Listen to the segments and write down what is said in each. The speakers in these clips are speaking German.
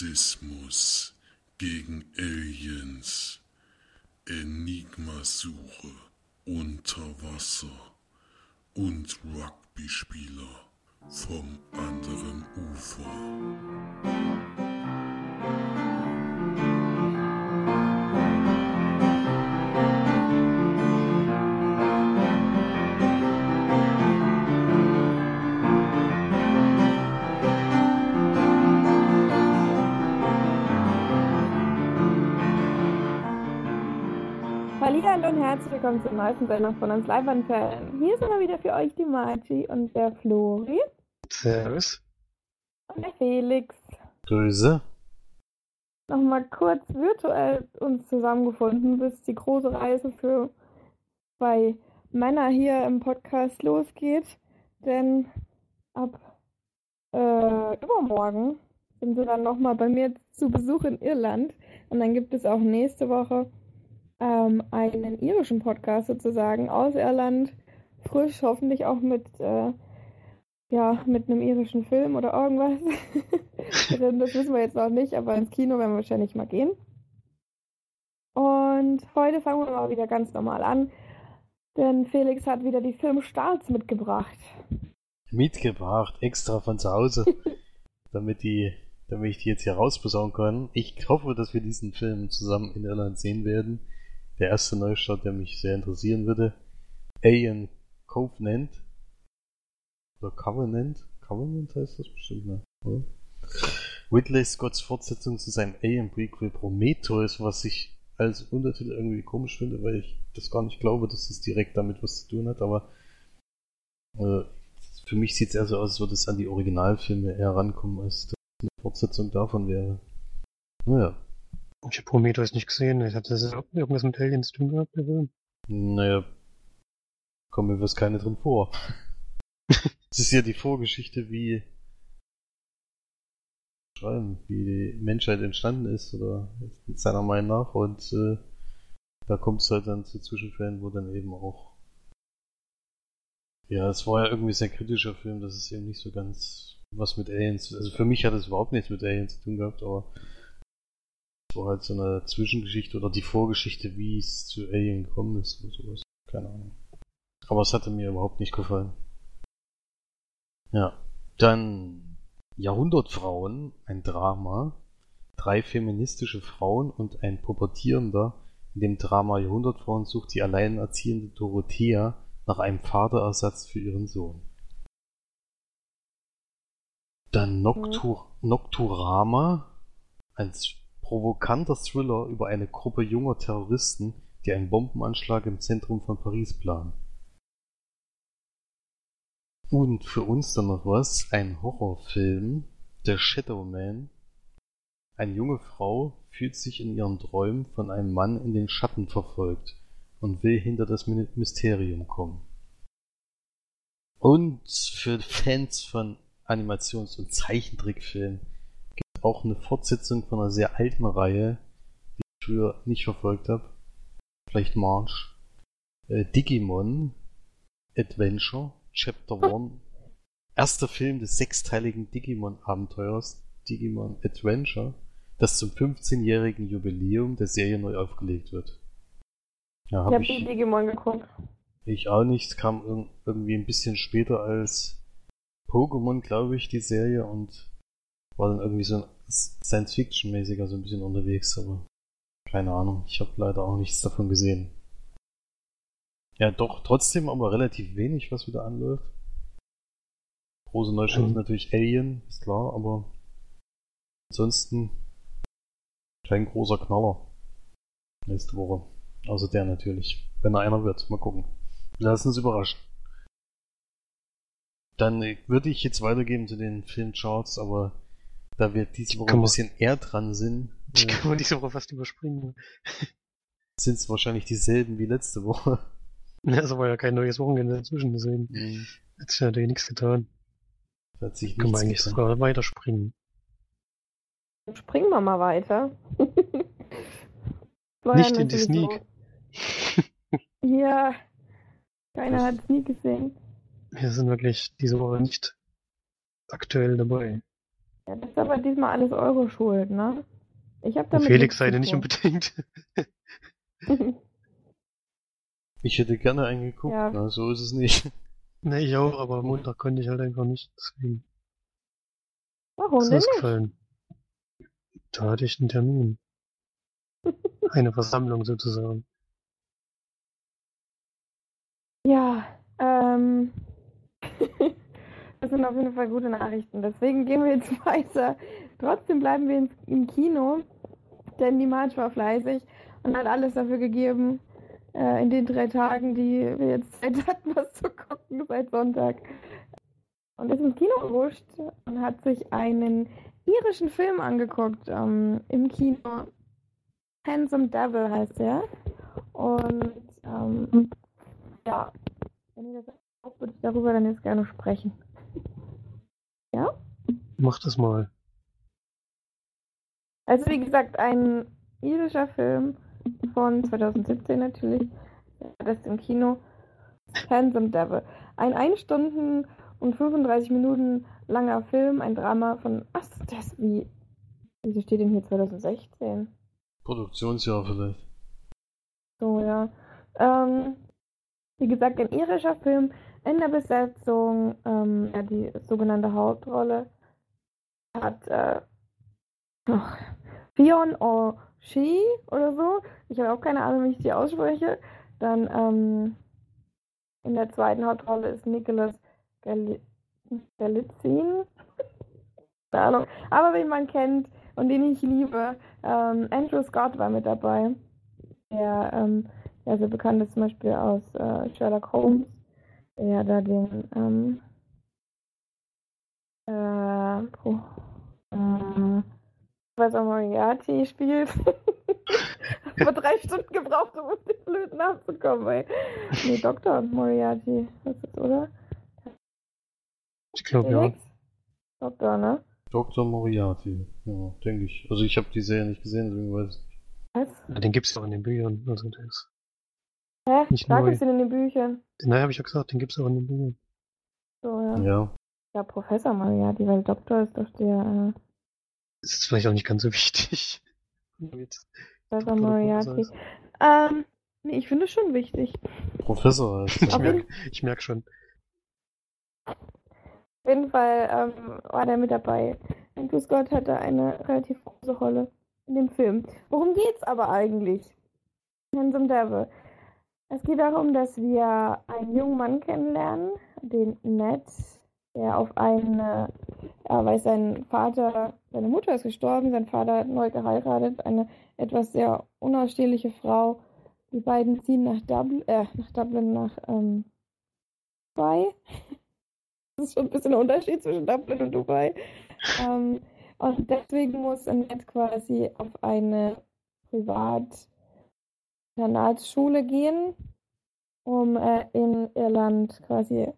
Rassismus gegen Aliens, Enigmasuche unter Wasser und Rugby-Spieler vom anderen Ufer. Willkommen zur neuesten Sendung von uns Live-Anfällen. Hier sind wir wieder für euch die Margie und der Flori. Servus. Und der Felix. Grüße. Nochmal kurz virtuell uns zusammengefunden, bis die große Reise für zwei Männer hier im Podcast losgeht. Denn ab äh, übermorgen sind sie dann nochmal bei mir zu Besuch in Irland. Und dann gibt es auch nächste Woche ähm, einen irischen Podcast sozusagen aus Irland, frisch, hoffentlich auch mit, äh, ja, mit einem irischen Film oder irgendwas. das wissen wir jetzt noch nicht, aber ins Kino werden wir wahrscheinlich mal gehen. Und heute fangen wir mal wieder ganz normal an, denn Felix hat wieder die Filmstarts mitgebracht. Mitgebracht, extra von zu Hause, damit die damit ich die jetzt hier rausposaunen kann. Ich hoffe, dass wir diesen Film zusammen in Irland sehen werden der erste Neustart, der mich sehr interessieren würde. Alien Covenant. Oder Covenant? Covenant heißt das bestimmt, ne? Oder? Ridley Scotts Fortsetzung zu seinem Alien Prequel Prometheus, was ich als Untertitel irgendwie komisch finde, weil ich das gar nicht glaube, dass es direkt damit was zu tun hat, aber äh, für mich sieht es eher so aus, als würde es an die Originalfilme eher rankommen, als dass eine Fortsetzung davon wäre. Naja, ich habe Prometheus nicht gesehen. Ich hatte das irgendwas mit Aliens zu tun gehabt, der Film. Naja, kommt mir was keine drin vor. Es ist ja die Vorgeschichte, wie schreiben, wie die Menschheit entstanden ist oder seiner Meinung nach und äh, da kommt es halt dann zu Zwischenfällen, wo dann eben auch ja, es war ja irgendwie sehr kritischer Film, das ist eben nicht so ganz was mit Aliens, also für mich hat es überhaupt nichts mit Aliens zu tun gehabt, aber war halt so eine Zwischengeschichte oder die Vorgeschichte, wie es zu Alien gekommen ist oder sowas. Keine Ahnung. Aber es hatte mir überhaupt nicht gefallen. Ja. Dann Jahrhundertfrauen, ein Drama. Drei feministische Frauen und ein Pubertierender. In dem Drama Jahrhundertfrauen sucht die alleinerziehende Dorothea nach einem Vaterersatz für ihren Sohn. Dann Noctur Nocturama, ein provokanter Thriller über eine Gruppe junger Terroristen, die einen Bombenanschlag im Zentrum von Paris planen. Und für uns dann noch was, ein Horrorfilm, The Shadow Man. Eine junge Frau fühlt sich in ihren Träumen von einem Mann in den Schatten verfolgt und will hinter das Mysterium kommen. Und für Fans von Animations- und Zeichentrickfilmen auch eine Fortsetzung von einer sehr alten Reihe, die ich früher nicht verfolgt habe. Vielleicht March. Äh, Digimon Adventure Chapter 1. Erster Film des sechsteiligen Digimon-Abenteuers Digimon Adventure, das zum 15-jährigen Jubiläum der Serie neu aufgelegt wird. Ja, hab ich habe Digimon geguckt. Ich auch nicht. Es kam irgendwie ein bisschen später als Pokémon, glaube ich, die Serie und war dann irgendwie so ein Science-Fiction-mäßiger so ein bisschen unterwegs, aber keine Ahnung. Ich habe leider auch nichts davon gesehen. Ja, doch, trotzdem aber relativ wenig, was wieder anläuft. Große Neustadt mhm. natürlich Alien, ist klar, aber ansonsten kein großer Knaller. Nächste Woche. Außer der natürlich. Wenn er einer wird. Mal gucken. Lass uns überraschen. Dann würde ich jetzt weitergeben zu den Filmcharts, aber da wir diese Woche ein bisschen eher dran sind. Die kann man diese Woche fast überspringen. Sind es wahrscheinlich dieselben wie letzte Woche. Ja, es war ja kein neues Wochenende dazwischen gesehen. Mhm. Hat sich natürlich nichts getan. Hat sich Können wir eigentlich getan. sogar weiterspringen. Springen wir mal weiter. Nicht in die Sneak. ja, keiner hat es nie gesehen. Wir sind wirklich diese Woche nicht aktuell dabei. Ja, das ist aber diesmal alles eure Schuld, ne? Ich habe damit Felix seine nicht unbedingt. Ich hätte gerne einen geguckt, Ja. na, so ist es nicht. ne, ich auch, aber am Montag konnte ich halt einfach nicht. Deswegen Warum ist denn das nicht? gefallen. Da hatte ich einen Termin. Eine Versammlung sozusagen. Ja, ähm. das sind auf jeden Fall gute Nachrichten. Deswegen gehen wir jetzt weiter. Trotzdem bleiben wir im, Kino, denn die March war fleißig und hat alles dafür gegeben, äh, in den drei Tagen, die wir jetzt Zeit hatten, was zu gucken seit Sonntag. Und ist ins Kino gerutscht und hat sich einen irischen Film angeguckt ähm, im Kino. Handsome Devil heißt der. Und ähm, ja, wenn ihr das auch, würde ich darüber dann jetzt gerne sprechen. Ja? Mach das mal. Also wie gesagt, ein irischer Film von 2017 natürlich. Das ist im Kino. Handsome Devil. Ein 1 Stunden und 35 Minuten langer Film, ein Drama von. Ach, das wie. Wieso steht denn hier 2016? Produktionsjahr vielleicht. So, ja. Ähm, wie gesagt, ein irischer Film in der Besetzung, ähm, ja, die sogenannte Hauptrolle hat äh, ach, Fionn O'Shea oder so. Ich habe auch keine Ahnung, wie ich die ausspreche. Dann ähm, in der zweiten Hauptrolle ist Nicholas Galitzin. Keine Ahnung. Aber wen man kennt und den ich liebe, ähm, Andrew Scott war mit dabei. Der ähm, ja, sehr bekannt ist zum Beispiel aus äh, Sherlock Holmes, der da den ähm, äh, Pro, äh, Professor Moriarty spielt. Vor drei Stunden gebraucht, um auf den blöden Namen zu kommen, ey. Nee, Dr. Moriarty ist es, oder? Ich glaube ja. Doktor, ne? Dr. Moriarty, ja, denke ich. Also ich habe die Serie nicht gesehen, deswegen weiß ich nicht. Was? ja. Den gibt's ja auch in den Büchern. Also der ist. Hä? Nicht Sag neu. es in den Büchern. Den habe ich ja gesagt, den gibt's auch in den Büchern. So, ja. Ja, Ja, Professor Moriarty, weil Doktor ist doch der äh, Das ist vielleicht auch nicht ganz so wichtig. Professor Moriarty. Ähm, nee, ich finde es schon wichtig. Professor heißt Ich er. merke ich merk schon. Auf jeden Fall ähm, war der mit dabei. Andrew Scott hatte eine relativ große Rolle in dem Film. Worum geht's aber eigentlich? Handsome Devil. Es geht darum, dass wir einen jungen Mann kennenlernen, den Ned, der auf eine, ja, weil sein Vater, seine Mutter ist gestorben, sein Vater hat neu geheiratet, eine etwas sehr unausstehliche Frau. Die beiden ziehen nach Dublin, äh, nach Dublin, nach ähm, Dubai. Das ist schon ein bisschen ein Unterschied zwischen Dublin und Dubai. Ähm, und deswegen muss Annette quasi auf eine Privat-Internatsschule gehen, um äh, in Irland quasi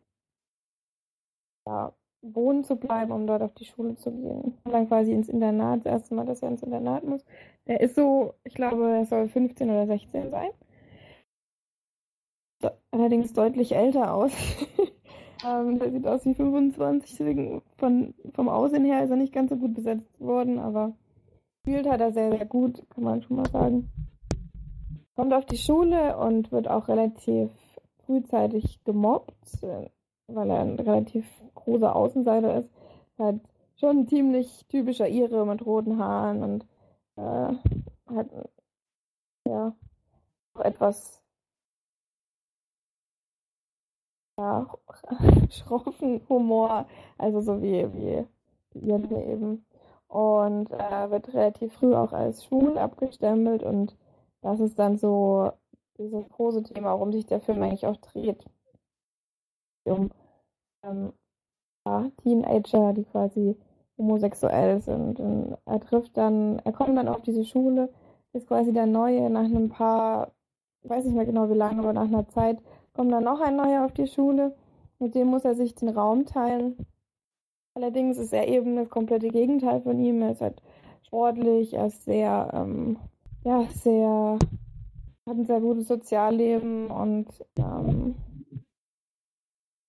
ja, wohnen zu bleiben, um dort auf die Schule zu gehen. Und dann quasi ins Internat, das erste Mal, dass er ins Internat muss. Er ist so, ich glaube, er soll 15 oder 16 sein. So, allerdings deutlich älter aus. ähm, der sieht aus wie 25, deswegen von, vom Aussehen her ist er nicht ganz so gut besetzt worden, aber gespielt hat er sehr, sehr gut, kann man schon mal sagen. Kommt auf die Schule und wird auch relativ frühzeitig gemobbt, weil er ein relativ großer Außenseiter ist. Hat schon ein ziemlich typischer Ire mit roten Haaren und äh, hat ja auch etwas ja, schroffen Humor, also so wie, wie hier eben. Und äh, wird relativ früh auch als schwul abgestempelt und das ist dann so dieses große Thema, worum sich der Film eigentlich auch dreht. Um ähm, ja, Teenager, die quasi homosexuell sind. Und er trifft dann, er kommt dann auf diese Schule, ist quasi der Neue nach einem paar, weiß nicht mehr genau wie lange, aber nach einer Zeit kommt dann noch ein Neuer auf die Schule. Mit dem muss er sich den Raum teilen. Allerdings ist er eben das komplette Gegenteil von ihm. Er ist halt sportlich, er ist sehr, ähm, ja, sehr, hat ein sehr gutes Sozialleben und ähm,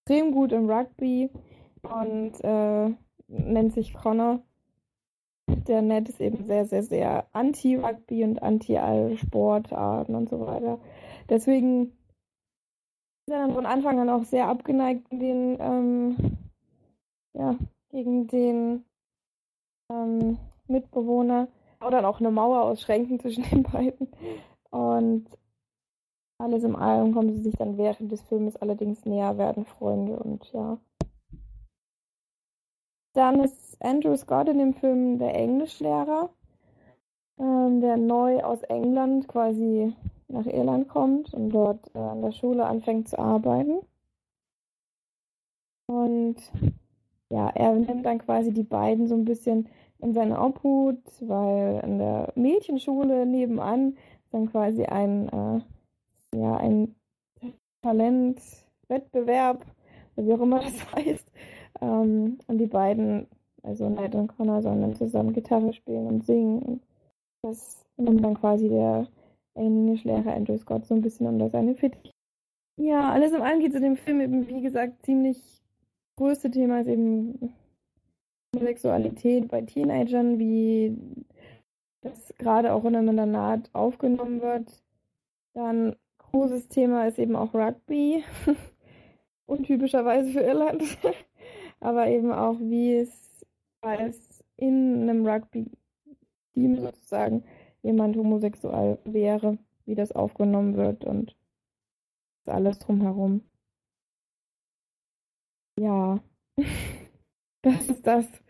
extrem gut im Rugby und äh, nennt sich Connor. der Ned ist eben sehr, sehr, sehr anti-Rugby und anti-all Sportarten und so weiter. Deswegen ist er dann von Anfang an auch sehr abgeneigt den, ähm, ja, gegen den ähm, Mitbewohner. Oder dann auch eine Mauer aus Schränken zwischen den beiden. Und alles im allem kommen sie sich dann während des Filmes allerdings näher, werden Freunde und ja. Dann ist Andrew Scott in dem Film der Englischlehrer, ähm, der neu aus England quasi nach Irland kommt und dort äh, an der Schule anfängt zu arbeiten. Und ja, er nimmt dann quasi die beiden so ein bisschen in seine Obhut, weil in der Mädchenschule nebenan dann quasi ein, äh, ja, ein Talentwettbewerb, wie auch immer das heißt. Ähm, und die beiden, also Ned und Connor, sollen dann zusammen Gitarre spielen und singen. Und das nimmt dann quasi der Englischlehrer Andrew Scott so ein bisschen unter seine Fittiche. Ja, alles in allem geht in dem Film eben, wie gesagt, ziemlich größte Thema ist eben Sexualität bei Teenagern, wie das gerade auch in einem Internat aufgenommen wird. Dann großes Thema ist eben auch Rugby. Untypischerweise für Irland. Aber eben auch, wie es als in einem Rugby-Team sozusagen jemand homosexuell wäre, wie das aufgenommen wird und alles drumherum. Ja, das ist das.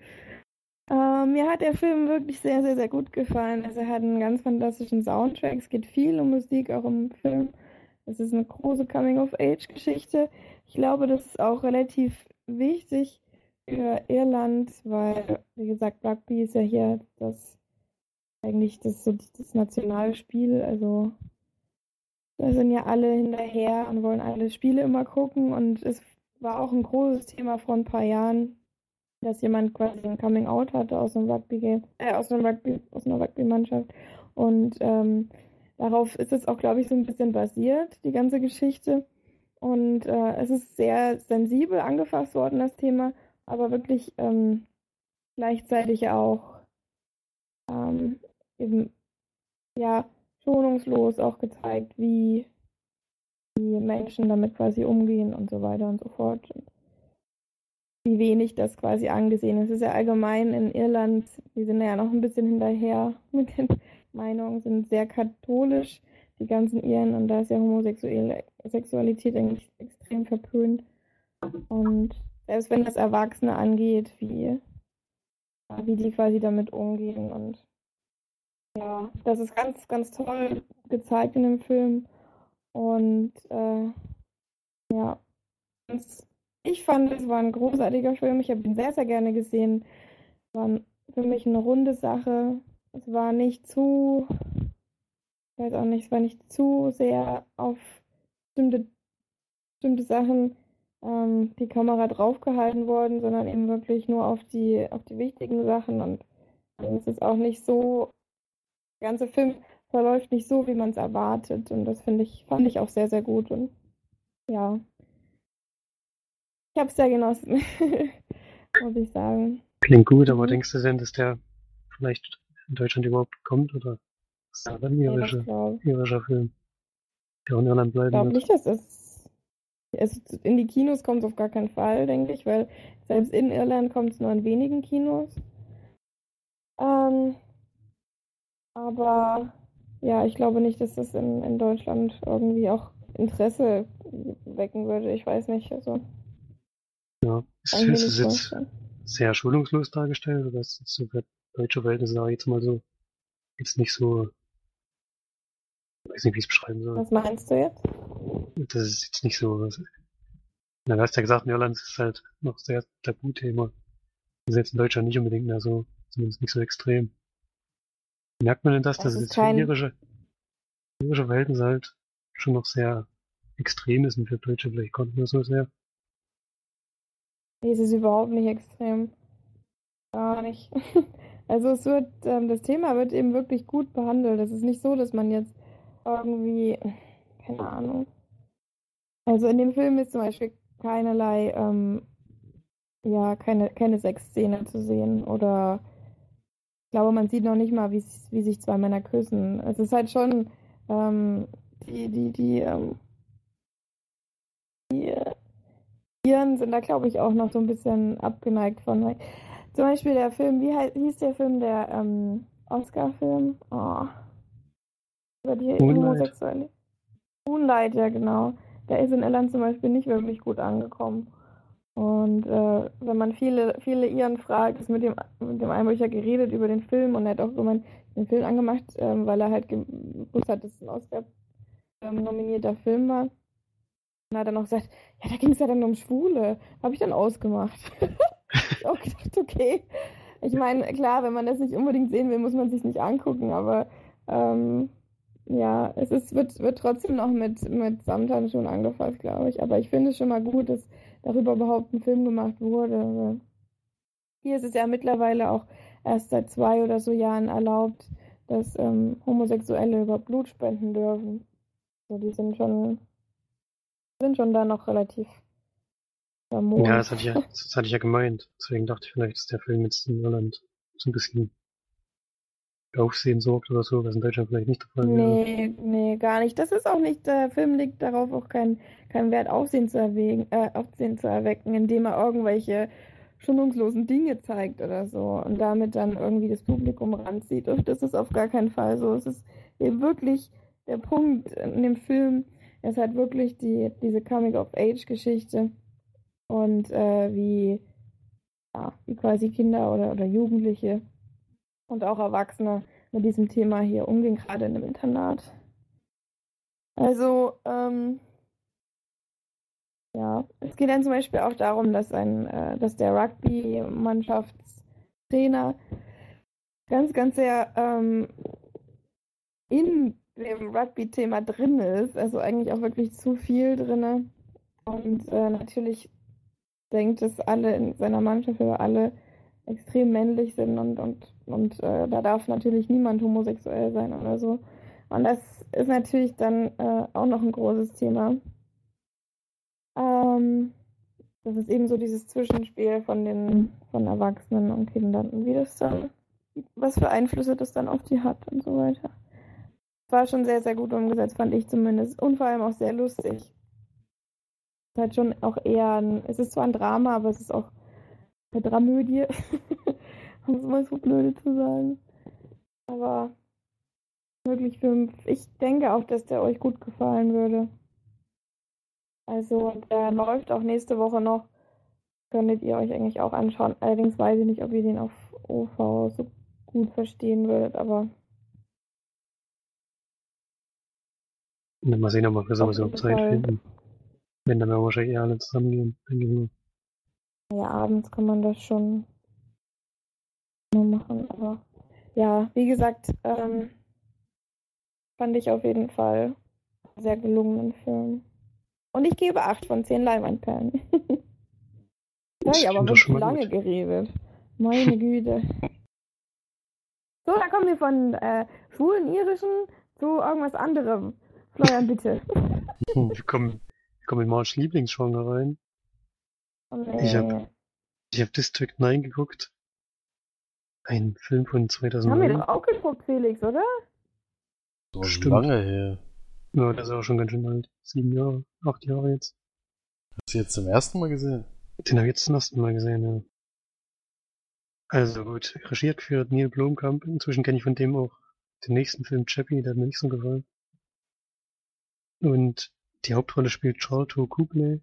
Äh, mir hat der Film wirklich sehr, sehr, sehr gut gefallen. Also er hat einen ganz fantastischen Soundtrack. Es geht viel um Musik, auch im Film. Es ist eine große Coming-of-Age-Geschichte. Ich glaube, das ist auch relativ wichtig für Irland, weil, wie gesagt, Rugby ist ja hier das eigentlich das, so das Nationalspiel. Also da sind ja alle hinterher und wollen alle Spiele immer gucken. Und es war auch ein großes Thema vor ein paar Jahren, dass jemand quasi ein Coming Out hatte aus einem Rugby äh, aus einem Rugby, aus einer Rugby-Mannschaft. Und ähm, darauf ist es auch, glaube ich, so ein bisschen basiert, die ganze Geschichte. Und äh, es ist sehr sensibel angefasst worden, das Thema, aber wirklich ähm, gleichzeitig auch ähm, eben ja schonungslos auch gezeigt, wie die Menschen damit quasi umgehen und so weiter und so fort. Und wie wenig das quasi angesehen ist. Es ist ja allgemein in Irland, die sind ja noch ein bisschen hinterher mit den Meinungen, sind sehr katholisch, die ganzen Iren, und da ist ja homosexuelle Sexualität eigentlich extrem verpönt. Und selbst wenn das Erwachsene angeht, wie, wie die quasi damit umgehen. Und ja, das ist ganz, ganz toll gezeigt in dem Film. Und äh, ja, ganz ich fand, es war ein großartiger Film. Ich habe ihn sehr, sehr gerne gesehen. Es war für mich eine runde Sache. Es war nicht zu, ich weiß auch nicht, es war nicht zu sehr auf bestimmte, bestimmte Sachen ähm, die Kamera draufgehalten worden, sondern eben wirklich nur auf die, auf die wichtigen Sachen. Und es ist auch nicht so, der ganze Film verläuft nicht so, wie man es erwartet. Und das finde ich, fand ich auch sehr, sehr gut. Und ja, ich habe es sehr genossen, muss ich sagen. Klingt gut, aber mhm. denkst du denn, dass der vielleicht in Deutschland überhaupt kommt oder ist das ein irischer, ja, irischer Film, der in Irland bleiben Ich glaube nicht, dass es, es in die Kinos kommt auf gar keinen Fall, denke ich, weil selbst in Irland kommt es nur in wenigen Kinos. Ähm, aber ja, ich glaube nicht, dass das in, in Deutschland irgendwie auch Interesse wecken würde. Ich weiß nicht, also. Ist, du es jetzt sehr schulungslos dargestellt oder ist es so für deutsche Verhältnisse, sage ich jetzt mal so, jetzt nicht so, ich weiß nicht, wie ich es beschreiben soll. Was meinst du jetzt? Das ist jetzt nicht so, na, du hast ja gesagt, in Irland ist es halt noch sehr Tabuthema. Das ist jetzt in Deutschland nicht unbedingt mehr so, zumindest nicht so extrem. Merkt man denn das, das dass es jetzt kein... für irische, irische Verhältnisse halt schon noch sehr extrem ist und für Deutsche vielleicht konnten wir so sehr? Nee, es ist überhaupt nicht extrem. Gar nicht. Also es wird, ähm, das Thema wird eben wirklich gut behandelt. Es ist nicht so, dass man jetzt irgendwie, keine Ahnung. Also in dem Film ist zum Beispiel keinerlei, ähm, ja, keine, keine Sexszene zu sehen oder glaube, man sieht noch nicht mal, wie, wie sich zwei Männer küssen. Es ist halt schon ähm, die, die, die, ähm, die Iren sind da, glaube ich, auch noch so ein bisschen abgeneigt von. Zum Beispiel der Film, wie heißt, hieß der Film, der ähm, Oscar-Film? Oh. Über die Homosexuelle. Moonlight, ja genau. Der ist in Irland zum Beispiel nicht wirklich gut angekommen. Und äh, wenn man viele, viele Iren fragt, ist mit dem, mit dem Einbrecher geredet über den Film und er hat auch gemeint, den Film angemacht, ähm, weil er halt gewusst hat, dass es ein Oscar ähm, Film war. Und hat dann noch gesagt, ja, da ging es ja dann um Schwule. Habe ich dann ausgemacht. ich auch gedacht, okay. Ich meine, klar, wenn man das nicht unbedingt sehen will, muss man sich nicht angucken, aber ähm, ja, es ist, wird, wird trotzdem noch mit, mit Samthandschuhen angefasst, glaube ich. Aber ich finde es schon mal gut, dass darüber überhaupt ein Film gemacht wurde. Hier ist es ja mittlerweile auch erst seit zwei oder so Jahren erlaubt, dass ähm, Homosexuelle über Blut spenden dürfen. So, die sind schon, sind schon da noch relativ vermohnt. Ja, das hatte, ich ja, das hatte ich ja gemeint. Deswegen dachte ich, vielleicht ist der Film jetzt in Irland so ein bisschen Aufsehen sorgt oder so, was in Deutschland vielleicht nicht der Fall wäre. Nee, nee, gar nicht. Das ist auch nicht, der Film legt darauf auch keinen kein Wert, Aufsehen zu, erwägen, äh, Aufsehen zu erwecken, indem er irgendwelche schonungslosen Dinge zeigt oder so und damit dann irgendwie das Publikum ranzieht. Und das ist auf gar keinen Fall so. Es ist wirklich der Punkt in dem Film, ist halt wirklich die, diese Coming-of-Age-Geschichte und äh, wie, ja, wie quasi Kinder oder, oder Jugendliche und auch Erwachsene mit diesem Thema hier umgehen, gerade in einem Internat. Also, ähm, ja, es geht dann zum Beispiel auch darum, dass ein, äh, dass der Rugby-Mannschaftstrainer ganz, ganz sehr ähm, in dem Rugby-Thema drin ist, also eigentlich auch wirklich zu viel drin. Und äh, natürlich denkt, dass alle in seiner Mannschaft oder alle extrem männlich sind und, und, und äh, da darf natürlich niemand homosexuell sein oder so. Und das ist natürlich dann äh, auch noch ein großes Thema. Ähm, das ist eben so dieses Zwischenspiel von den von Erwachsenen und Kindern und wie das dann, was für Einflüsse das dann auf die hat und so weiter. War schon sehr, sehr gut umgesetzt, fand ich zumindest. Und vor allem auch sehr lustig. Es ist halt schon auch eher ein, es ist zwar ein Drama, aber es ist auch eine Dramödie. um es mal so blöde zu sagen. Aber wirklich für, ich denke auch, dass der euch gut gefallen würde. Also der läuft auch nächste Woche noch. Könntet ihr euch eigentlich auch anschauen. Allerdings weiß ich nicht, ob ihr den auf OV so gut verstehen würdet, aber. Mal sehen, ob wir sowieso Zeit finden. Wenn dann wir wahrscheinlich eher alle zusammengehen, denke ich mal. Ja, abends kann man das schon machen, aber ja, wie gesagt, ähm, fand ich auf jeden Fall sehr gelungenen Film. Und ich gebe 8 von 10 Leinwandperlen. da habe ich aber wirklich lange gut. geredet. Meine Güte. So, dann kommen wir von äh, schwulen irischen zu irgendwas anderem. Florian, bitte. wir kommen, wir kommen in Marsch Lieblingsgenre rein. Nee. Ich habe ich hab District 9 geguckt. Ein Film von 2009. Haben wir doch auch geguckt, Felix, oder? So Stimmt. lange her. Ja, das ist auch schon ganz schön alt. Sieben Jahre, acht Jahre jetzt. Hast du jetzt zum ersten Mal gesehen? Den habe ich jetzt zum ersten Mal gesehen, ja. Also gut, regiert geführt Neil Blomkamp. Inzwischen kenne ich von dem auch den nächsten Film Chappie, der hat mir nicht so gefallen. Und die Hauptrolle spielt Charlton Kubley.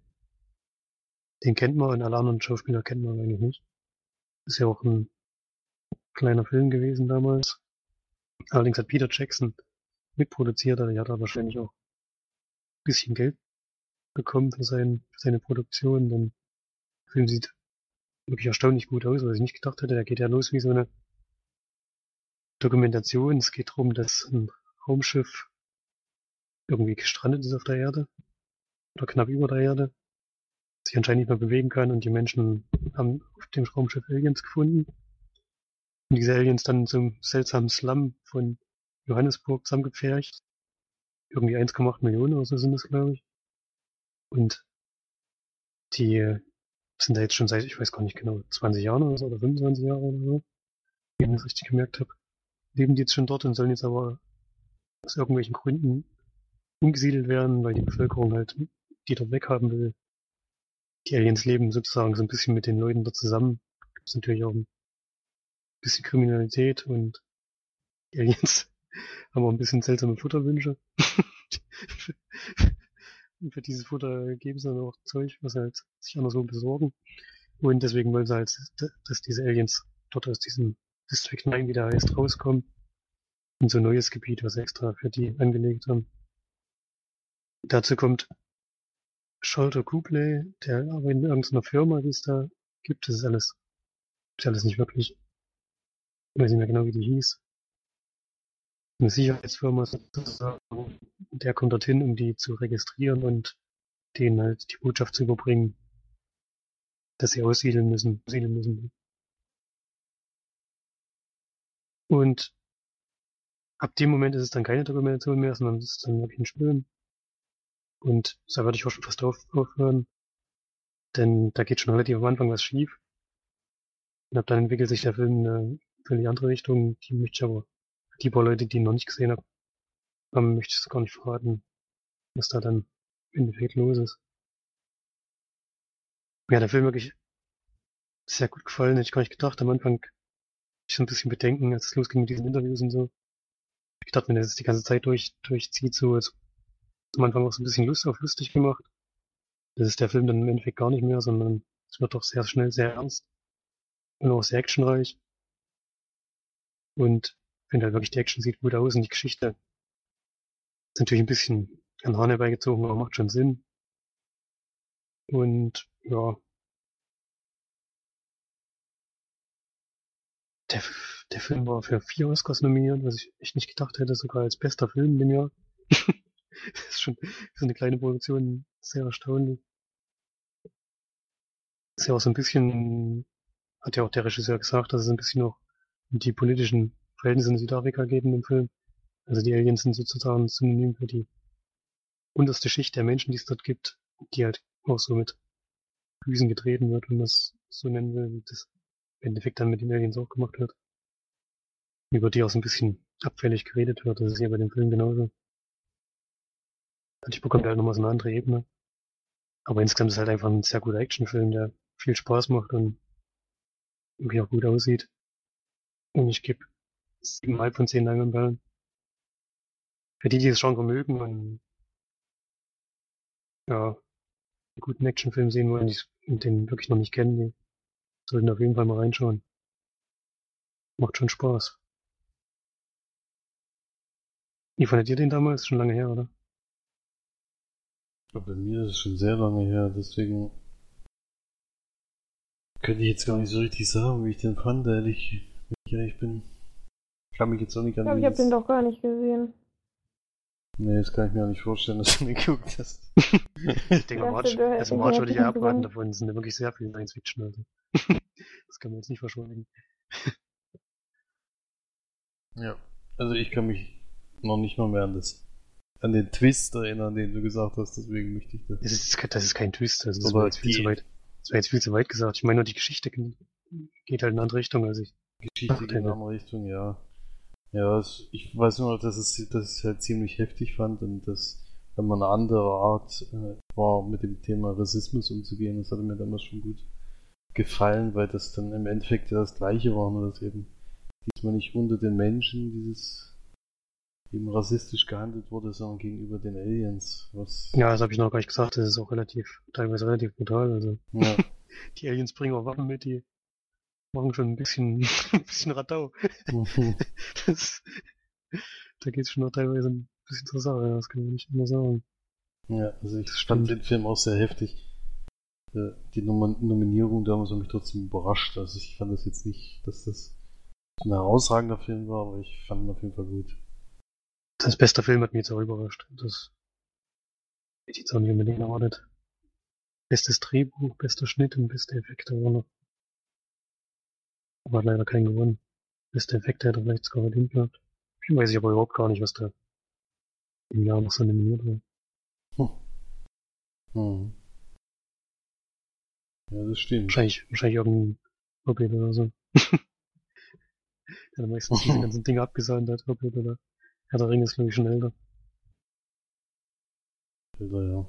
Den kennt man und alle anderen Schauspieler kennt man eigentlich nicht. Ist ja auch ein kleiner Film gewesen damals. Allerdings hat Peter Jackson mitproduziert, also er hat er wahrscheinlich auch ein bisschen Geld bekommen für, sein, für seine Produktion. Denn der Film sieht wirklich erstaunlich gut aus, was ich nicht gedacht hätte. Der geht ja los wie so eine Dokumentation. Es geht darum, dass ein Raumschiff irgendwie gestrandet ist auf der Erde oder knapp über der Erde, sich anscheinend nicht mehr bewegen kann und die Menschen haben auf dem Raumschiff Aliens gefunden. Und diese Aliens dann einem seltsamen Slum von Johannesburg zusammengepfercht. Irgendwie 1,8 Millionen oder so sind das, glaube ich. Und die sind da jetzt schon seit, ich weiß gar nicht genau, 20 Jahren oder so, oder 25 Jahre oder so. wenn ich das richtig gemerkt habe, leben die jetzt schon dort und sollen jetzt aber aus irgendwelchen Gründen umgesiedelt werden, weil die Bevölkerung halt die dort weghaben will. Die Aliens leben sozusagen so ein bisschen mit den Leuten dort zusammen. Gibt es natürlich auch ein bisschen Kriminalität und die Aliens haben auch ein bisschen seltsame Futterwünsche. und für dieses Futter geben sie dann auch Zeug, was sie halt sich anderswo besorgen. Und deswegen wollen sie halt, dass diese Aliens dort aus diesem District 9 wieder heißt rauskommen. In so ein neues Gebiet, was sie extra für die angelegt haben. Dazu kommt Sholto Kubley, der arbeitet in irgendeiner Firma, die es da gibt. Das ist alles, ist alles nicht wirklich. Ich weiß nicht mehr genau, wie die hieß. Eine Sicherheitsfirma sozusagen. Der kommt dorthin, um die zu registrieren und denen halt die Botschaft zu überbringen, dass sie aussiedeln müssen, siedeln müssen. Und ab dem Moment ist es dann keine Dokumentation mehr, sondern es ist dann wirklich ein Film. Und da würde ich auch schon fast auf, aufhören. Denn da geht schon relativ am Anfang was schief. Und ab dann entwickelt sich der Film in eine völlig andere Richtung. Die möchte ich aber, die paar Leute, die ihn noch nicht gesehen haben, möchte ich es gar nicht verraten, was da dann im Endeffekt los ist. Mir hat der Film wirklich sehr gut gefallen. Hätte ich gar nicht gedacht. Am Anfang ich so ein bisschen Bedenken, als es losging mit diesen Interviews und so. Ich dachte, wenn er das die ganze Zeit durch, durchzieht, so, als am Anfang auch so ein bisschen Lust auf lustig gemacht. Das ist der Film dann im Endeffekt gar nicht mehr, sondern es wird doch sehr schnell sehr ernst und auch sehr actionreich. Und du halt wirklich die Action sieht gut aus und die Geschichte ist natürlich ein bisschen an Hahn herbeigezogen, aber macht schon Sinn. Und ja, Der, der Film war für vier Oscars nominiert, was ich echt nicht gedacht hätte, sogar als bester Film im Jahr. das ist schon für eine kleine Produktion sehr erstaunlich. Ist ja auch so ein bisschen, hat ja auch der Regisseur gesagt, dass es ein bisschen um die politischen Verhältnisse in Südafrika in dem Film. Also die Aliens sind sozusagen synonym für die unterste Schicht der Menschen, die es dort gibt, die halt auch so mit Füßen getreten wird, wenn man es so nennen will, wie das im Endeffekt dann mit den Aliens auch gemacht wird. Über die auch so ein bisschen abfällig geredet wird. Das ist hier bei dem Film genauso. Manchmal bekommt er halt nochmal so eine andere Ebene. Aber insgesamt ist es halt einfach ein sehr guter Actionfilm, der viel Spaß macht und irgendwie auch gut aussieht. Und ich gebe siebeneinhalb von zehn Leinwandperlen. Für die, die das Genre mögen und ja, einen guten Actionfilm sehen wollen, die den wirklich noch nicht kennen, die Sollten auf jeden Fall mal reinschauen. Macht schon Spaß. Wie fandet ihr den damals? Schon lange her, oder? Bei mir ist es schon sehr lange her, deswegen könnte ich jetzt gar nicht so richtig sagen, wie ich den fand, ehrlich, wenn ich ehrlich bin. Ich kann mich jetzt auch nicht an Ich glaube, ich habe den doch gar nicht gesehen. Nee, das kann ich mir auch nicht vorstellen, dass du mir geguckt hast. ich denke, Ja, March, also March würde ich ja abraten davon. Es sind ja wirklich sehr viele Science Fiction, also. das kann man jetzt nicht verschweigen. Ja. Also ich kann mich noch nicht mal mehr an das an den Twist erinnern, den du gesagt hast, deswegen möchte ich das. Das ist, kein- das ist kein Twist, das Aber war jetzt viel zu weit. Das war jetzt viel zu weit gesagt. Ich meine nur die Geschichte geht halt in eine andere Richtung als ich. Geschichte geht in eine der- andere Richtung, ja. Ja, ich weiß nur, dass es, dass ich es halt ziemlich heftig fand und dass, wenn man eine andere Art äh, war, mit dem Thema Rassismus umzugehen, das hatte mir damals schon gut gefallen, weil das dann im Endeffekt ja das Gleiche war, nur dass eben diesmal nicht unter den Menschen dieses eben rassistisch gehandelt wurde, sondern gegenüber den Aliens, was Ja, das habe ich noch gar nicht gesagt. Das ist auch relativ, teilweise relativ brutal. Also ja, die Aliens bringen auch Waffen mit, die machen schon ein bisschen, ein bisschen Radau. Das, da geht's schon noch teilweise ein bisschen zur Sache, das kann man nicht immer sagen. Ja, also ich fand den Film auch sehr heftig. Äh, Die Nom Nominierung damals hat mich trotzdem überrascht. Also ich fand das jetzt nicht, dass das ein herausragender Film war, aber ich fand ihn auf jeden Fall gut. Das beste Film hat mich jetzt auch überrascht. Das hätte ich jetzt auch nicht unbedingt erwartet. Bestes Drehbuch, bester Schnitt und beste Effekte war noch. Aber hat leider keinen gewonnen. Beste Effekte hätte er vielleicht sogar verdient gehabt. Ich weiß ich aber überhaupt gar nicht, was da im Jahr noch so nominiert war. Mhm. Ja, das stimmt. Wahrscheinlich, wahrscheinlich irgendein Hobbit oder so. dann meistens diese ganzen Dinge abgesondert, Hobbit oder Herr der Ringe ist, glaube ich, schon älter. Bilder, ja.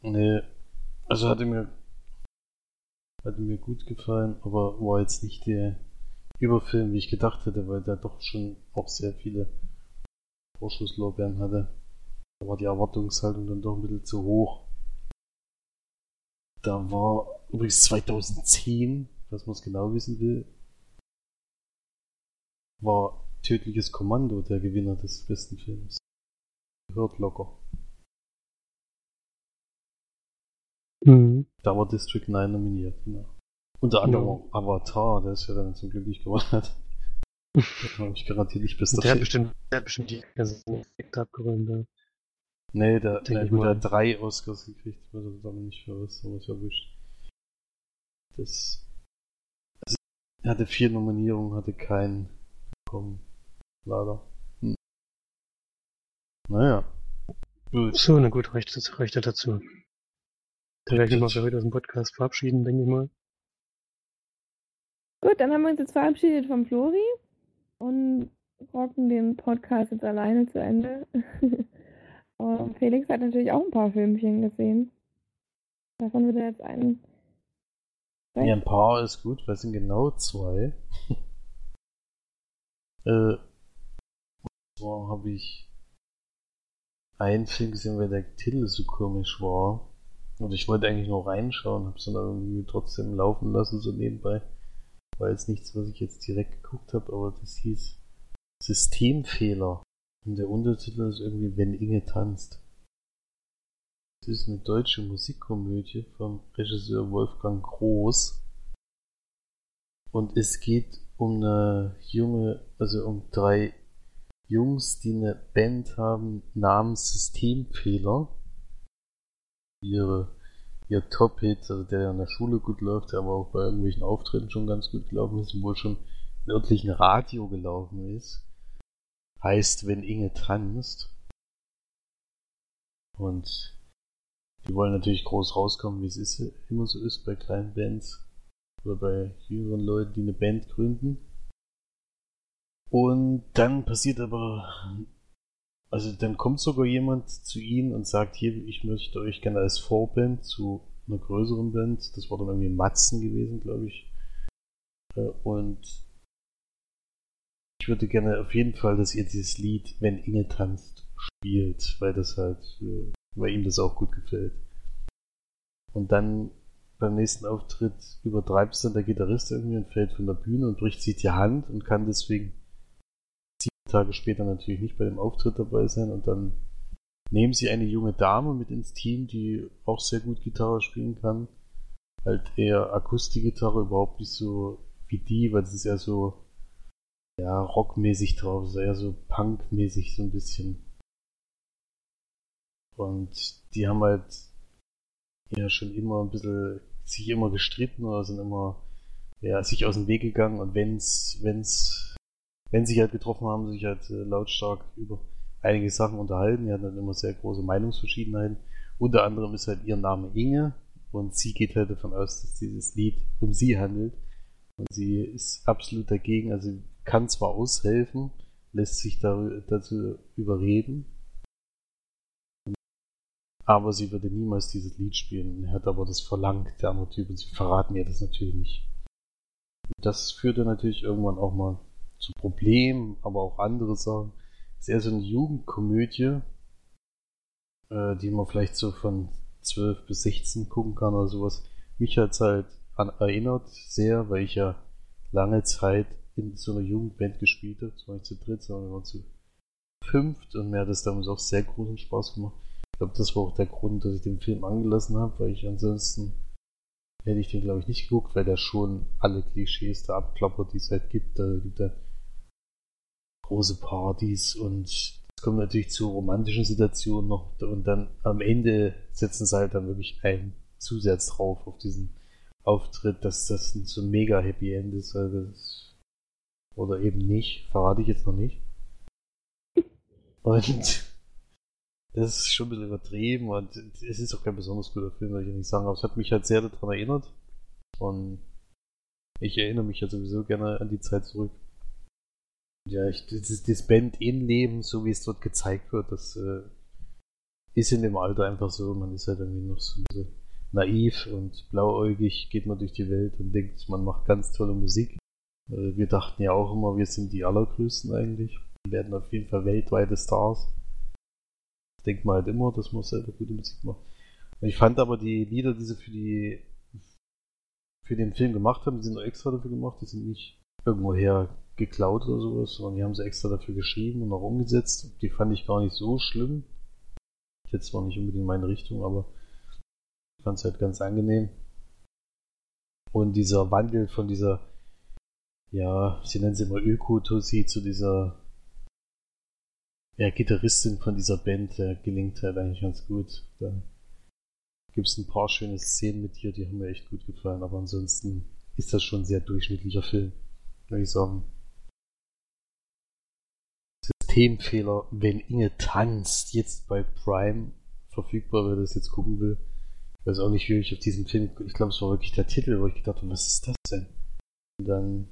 Nee, also hatte mir, hatte mir gut gefallen, aber war jetzt nicht der Überfilm, wie ich gedacht hätte, weil der doch schon auch sehr viele Vorschusslorbeeren hatte. Da war die Erwartungshaltung dann doch ein bisschen zu hoch. Da war übrigens 2010, was man es genau wissen will, war Tödliches Kommando der Gewinner des besten Films. Hört locker. Mhm. Da war District 9 nominiert, genau. Unter anderem Ja. Avatar, der ist ja dann zum Glück nicht gewonnen hat. Habe ich garantiert nicht bis der hat dahin. bestimmt, der hat bestimmt die ganzen Effekte abgeräumt. Ja. Nee, der, der, der mal. hat drei Oscars gekriegt, was er aber nicht für was, aber ist ja wurscht. Das. Also, er hatte vier Nominierungen, hatte keinen bekommen. Leider. Hm. Naja. Gut. So, na gut, reicht, das reicht ja dazu. Dann werde ich mich mal für heute aus dem Podcast verabschieden, denke ich mal. Gut, dann haben wir uns jetzt verabschiedet vom Flori und rocken den Podcast jetzt alleine zu Ende. und Felix hat natürlich auch ein paar Filmchen gesehen. Davon wird er jetzt einen. Ja, ein paar ist gut, weil es sind genau zwei. äh, zwar habe ich einen Film gesehen, weil der Titel so komisch war. Und ich wollte eigentlich nur reinschauen, habe es dann irgendwie trotzdem laufen lassen, so nebenbei. War jetzt nichts, was ich jetzt direkt geguckt habe, aber das hieß Systemfehler. Und der Untertitel ist irgendwie Wenn Inge tanzt. Das ist eine deutsche Musikkomödie vom Regisseur Wolfgang Groß. Und es geht um eine junge, also um drei Jungs, die eine Band haben namens Systemfehler. Ihre, ihr Top-Hit, also der an der Schule gut läuft, der aber auch bei irgendwelchen Auftritten schon ganz gut gelaufen ist und wohl schon im örtlichen Radio gelaufen ist, heißt Wenn Inge tanzt. Und die wollen natürlich groß rauskommen, wie es ist, immer so ist bei kleinen Bands oder bei jüngeren Leuten, die eine Band gründen. Und dann passiert aber, also dann kommt sogar jemand zu ihnen und sagt, hier, ich möchte euch gerne als Vorband zu einer größeren Band, das war dann irgendwie Matzen gewesen, glaube ich. Äh, Und ich würde gerne auf jeden Fall, dass ihr dieses Lied, wenn Inge tanzt, spielt, weil das halt, äh, weil ihm das auch gut gefällt. Und dann beim nächsten Auftritt übertreibt es dann der Gitarrist irgendwie und fällt von der Bühne und bricht sich die Hand und kann deswegen Tage später natürlich nicht bei dem Auftritt dabei sein und dann nehmen sie eine junge Dame mit ins Team, die auch sehr gut Gitarre spielen kann. Halt eher Akustikgitarre, überhaupt nicht so wie die, weil das ist eher so ja, rockmäßig drauf, ist eher so punkmäßig so ein bisschen. Und die haben halt ja schon immer ein bisschen sich immer gestritten oder sind immer ja, sich aus dem Weg gegangen und wenn's, wenn's, wenn sie sich halt getroffen haben, sich halt äh, lautstark über einige Sachen unterhalten. Die hatten dann immer sehr große Meinungsverschiedenheiten. Unter anderem ist halt ihr Name Inge und sie geht halt davon aus, dass dieses Lied um sie handelt. Und sie ist absolut dagegen, also sie kann zwar aushelfen, lässt sich dazu überreden, aber sie würde niemals dieses Lied spielen. Er hat aber das verlangt, der andere Typ, und sie verraten ihr das natürlich nicht. Das führte natürlich irgendwann auch mal zu Problemen, aber auch andere Sachen. Ist eher so eine Jugendkomödie, äh, die man vielleicht so von 12 bis 16 gucken kann oder sowas. Mich hat's halt an erinnert sehr, weil ich ja lange Zeit in so einer Jugendband gespielt habe. Zwar nicht zu dritt, sondern wir waren zu fünft und mir hat es damals auch sehr großen Spaß gemacht. Ich glaube, das war auch der Grund, dass ich den Film angelassen habe, weil ich ansonsten hätte ich den, glaube ich, nicht geguckt, weil der schon alle Klischees da abklappert, die es halt gibt. Da gibt er große Partys und es kommt natürlich zu romantischen Situationen noch und dann am Ende setzen sie halt dann wirklich einen Zusatz drauf auf diesen Auftritt, dass das ein so mega Happy End ist. Das, oder eben nicht, verrate ich jetzt noch nicht. Und das ist schon ein bisschen übertrieben und es ist auch kein besonders guter Film, würde ich nicht sagen, aber es hat mich halt sehr daran erinnert. Und Ich erinnere mich ja sowieso gerne an die Zeit zurück. Ja, ich, das, das Band-In-Leben, so wie es dort gezeigt wird, das äh, ist in dem Alter einfach so. Man ist halt irgendwie noch so naiv und blauäugig, geht man durch die Welt und denkt, man macht ganz tolle Musik. Äh, wir dachten ja auch immer, wir sind die Allergrößten eigentlich. Wir werden auf jeden Fall weltweite Stars. Denkt man halt immer, dass man selber gute Musik macht. Und ich fand aber die Lieder, die sie für die für den Film gemacht haben, die sind extra dafür gemacht, die sind nicht irgendwoher geklaut oder sowas, sondern die haben sie extra dafür geschrieben und auch umgesetzt. Die fand ich gar nicht so schlimm. Jetzt zwar nicht unbedingt meine Richtung, aber ich fand es halt ganz angenehm. Und dieser Wandel von dieser, ja, sie nennen sie immer Öko-Tussi zu dieser ja, Gitarristin von dieser Band, der gelingt halt eigentlich ganz gut. Da gibt es ein paar schöne Szenen mit ihr, die haben mir echt gut gefallen, aber ansonsten ist das schon ein sehr durchschnittlicher Film, würde ich sagen. Systemfehler, wenn Inge tanzt, jetzt bei Prime verfügbar, wer das jetzt gucken will. Ich weiß auch nicht, wie ich auf diesen Film, ich glaube, es war wirklich der Titel, wo ich gedacht habe, was ist das denn? Und dann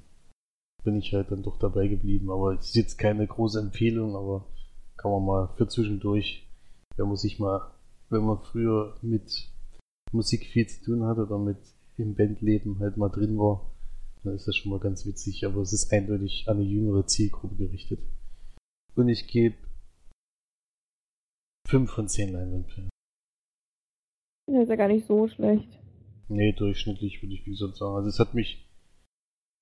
bin ich halt dann doch dabei geblieben, aber es ist jetzt keine große Empfehlung, aber kann man mal für zwischendurch, wenn man sich mal, wenn man früher mit Musik viel zu tun hat oder mit im Bandleben halt mal drin war, dann ist das schon mal ganz witzig, aber es ist eindeutig an eine jüngere Zielgruppe gerichtet. Und ich gebe 5 von 10 Leinwandperlen. Das ist ja gar nicht so schlecht. Nee, durchschnittlich würde ich wie gesagt sagen. Also es hat mich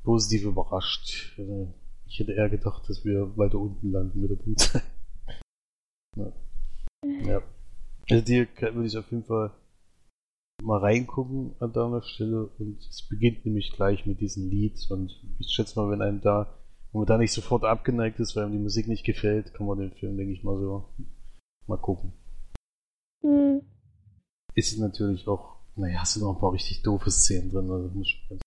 positiv überrascht. Also, ich hätte eher gedacht, dass wir weiter unten landen mit der Punktzahl. ja. ja. Also dir würde ich auf jeden Fall mal reingucken an deiner Stelle und es beginnt nämlich gleich mit diesem Lied und ich schätze mal, wenn einem da wenn man da nicht sofort abgeneigt ist, weil ihm die Musik nicht gefällt, kann man den Film, denke ich mal, so mal gucken. Hm. Ist natürlich auch, naja, hast du noch ein paar richtig doofe Szenen drin. Also muss ich,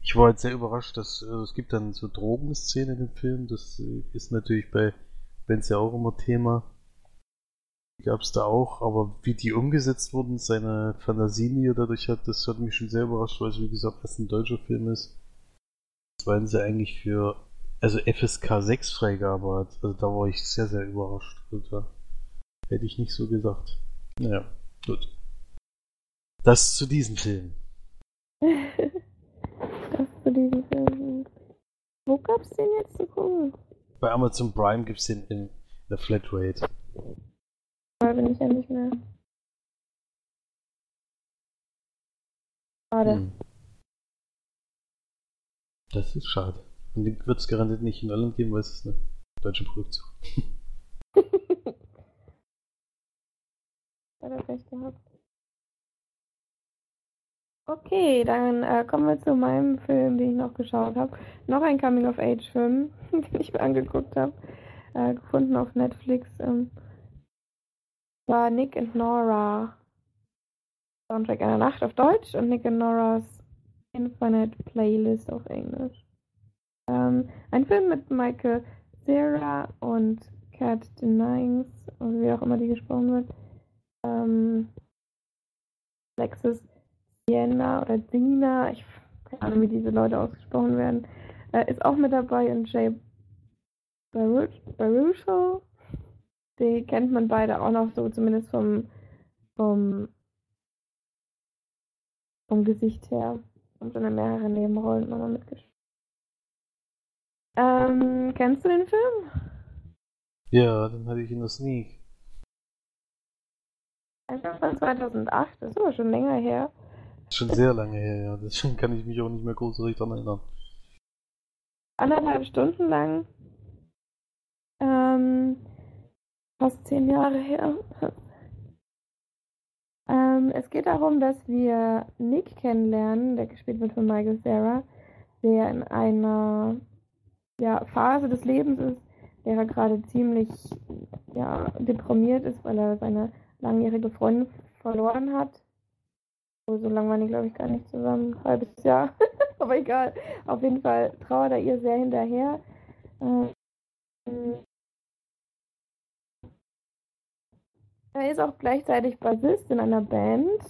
ich war halt sehr überrascht, dass äh, es gibt dann so Drogenszenen in dem Film. Das äh, ist natürlich bei Benz ja auch immer Thema. Gab es da auch, aber wie die umgesetzt wurden, seine Fantasien, die er dadurch hat, das hat mich schon sehr überrascht, weil es wie gesagt erst ein deutscher Film ist. Waren sie eigentlich für, also FSK 6 Freigabe hat. Also da war ich sehr, sehr überrascht. Also hätte ich nicht so gedacht. Naja, gut. Das zu diesem Film. das zu diesem Film. Wo gab's den jetzt zu gucken? Bei Amazon Prime gibt's den in der Flatrate. Da bin ich ja nicht mehr. Schade. Hm. Das ist schade. Und den wird es garantiert nicht in Irland geben, weil es ist eine deutsche Produktion. Hat er recht gehabt. Okay, dann äh, kommen wir zu meinem Film, den ich noch geschaut habe. Noch ein Coming-of-Age-Film, den ich mir angeguckt habe. Äh, gefunden auf Netflix. Ähm, war Nick and Nora. Soundtrack einer Nacht auf Deutsch und Nick and Noras Infinite Playlist auf Englisch. Ähm, ein Film mit Michael Cera und Cat Dennings, wie auch immer die gesprochen wird. Ähm, Alexis Sienna oder Dina, ich keine Ahnung, wie diese Leute ausgesprochen werden, äh, ist auch mit dabei und Jay Baruchel. Die kennt man beide auch noch so, zumindest vom, vom, vom Gesicht her. Und schon in mehreren Nebenrollen nochmal mitgespielt. Ähm, kennst du den Film? Ja, den hatte ich in der Sneak. Einfach von 2008, das ist aber schon länger her. Schon sehr lange her, ja. Deswegen kann ich mich auch nicht mehr großartig daran erinnern. Anderthalb Stunden lang. Ähm, fast zehn Jahre her. Ähm, es geht darum, dass wir Nick kennenlernen, der gespielt wird von Michael Sarah, der in einer ja, Phase des Lebens ist, der er gerade ziemlich ja, deprimiert ist, weil er seine langjährige Freundin verloren hat. So, lange waren die, glaube ich, gar nicht zusammen. Ein halbes Jahr. Aber egal. Auf jeden Fall trauert er ihr sehr hinterher. Ähm, er ist auch gleichzeitig Bassist in einer Band.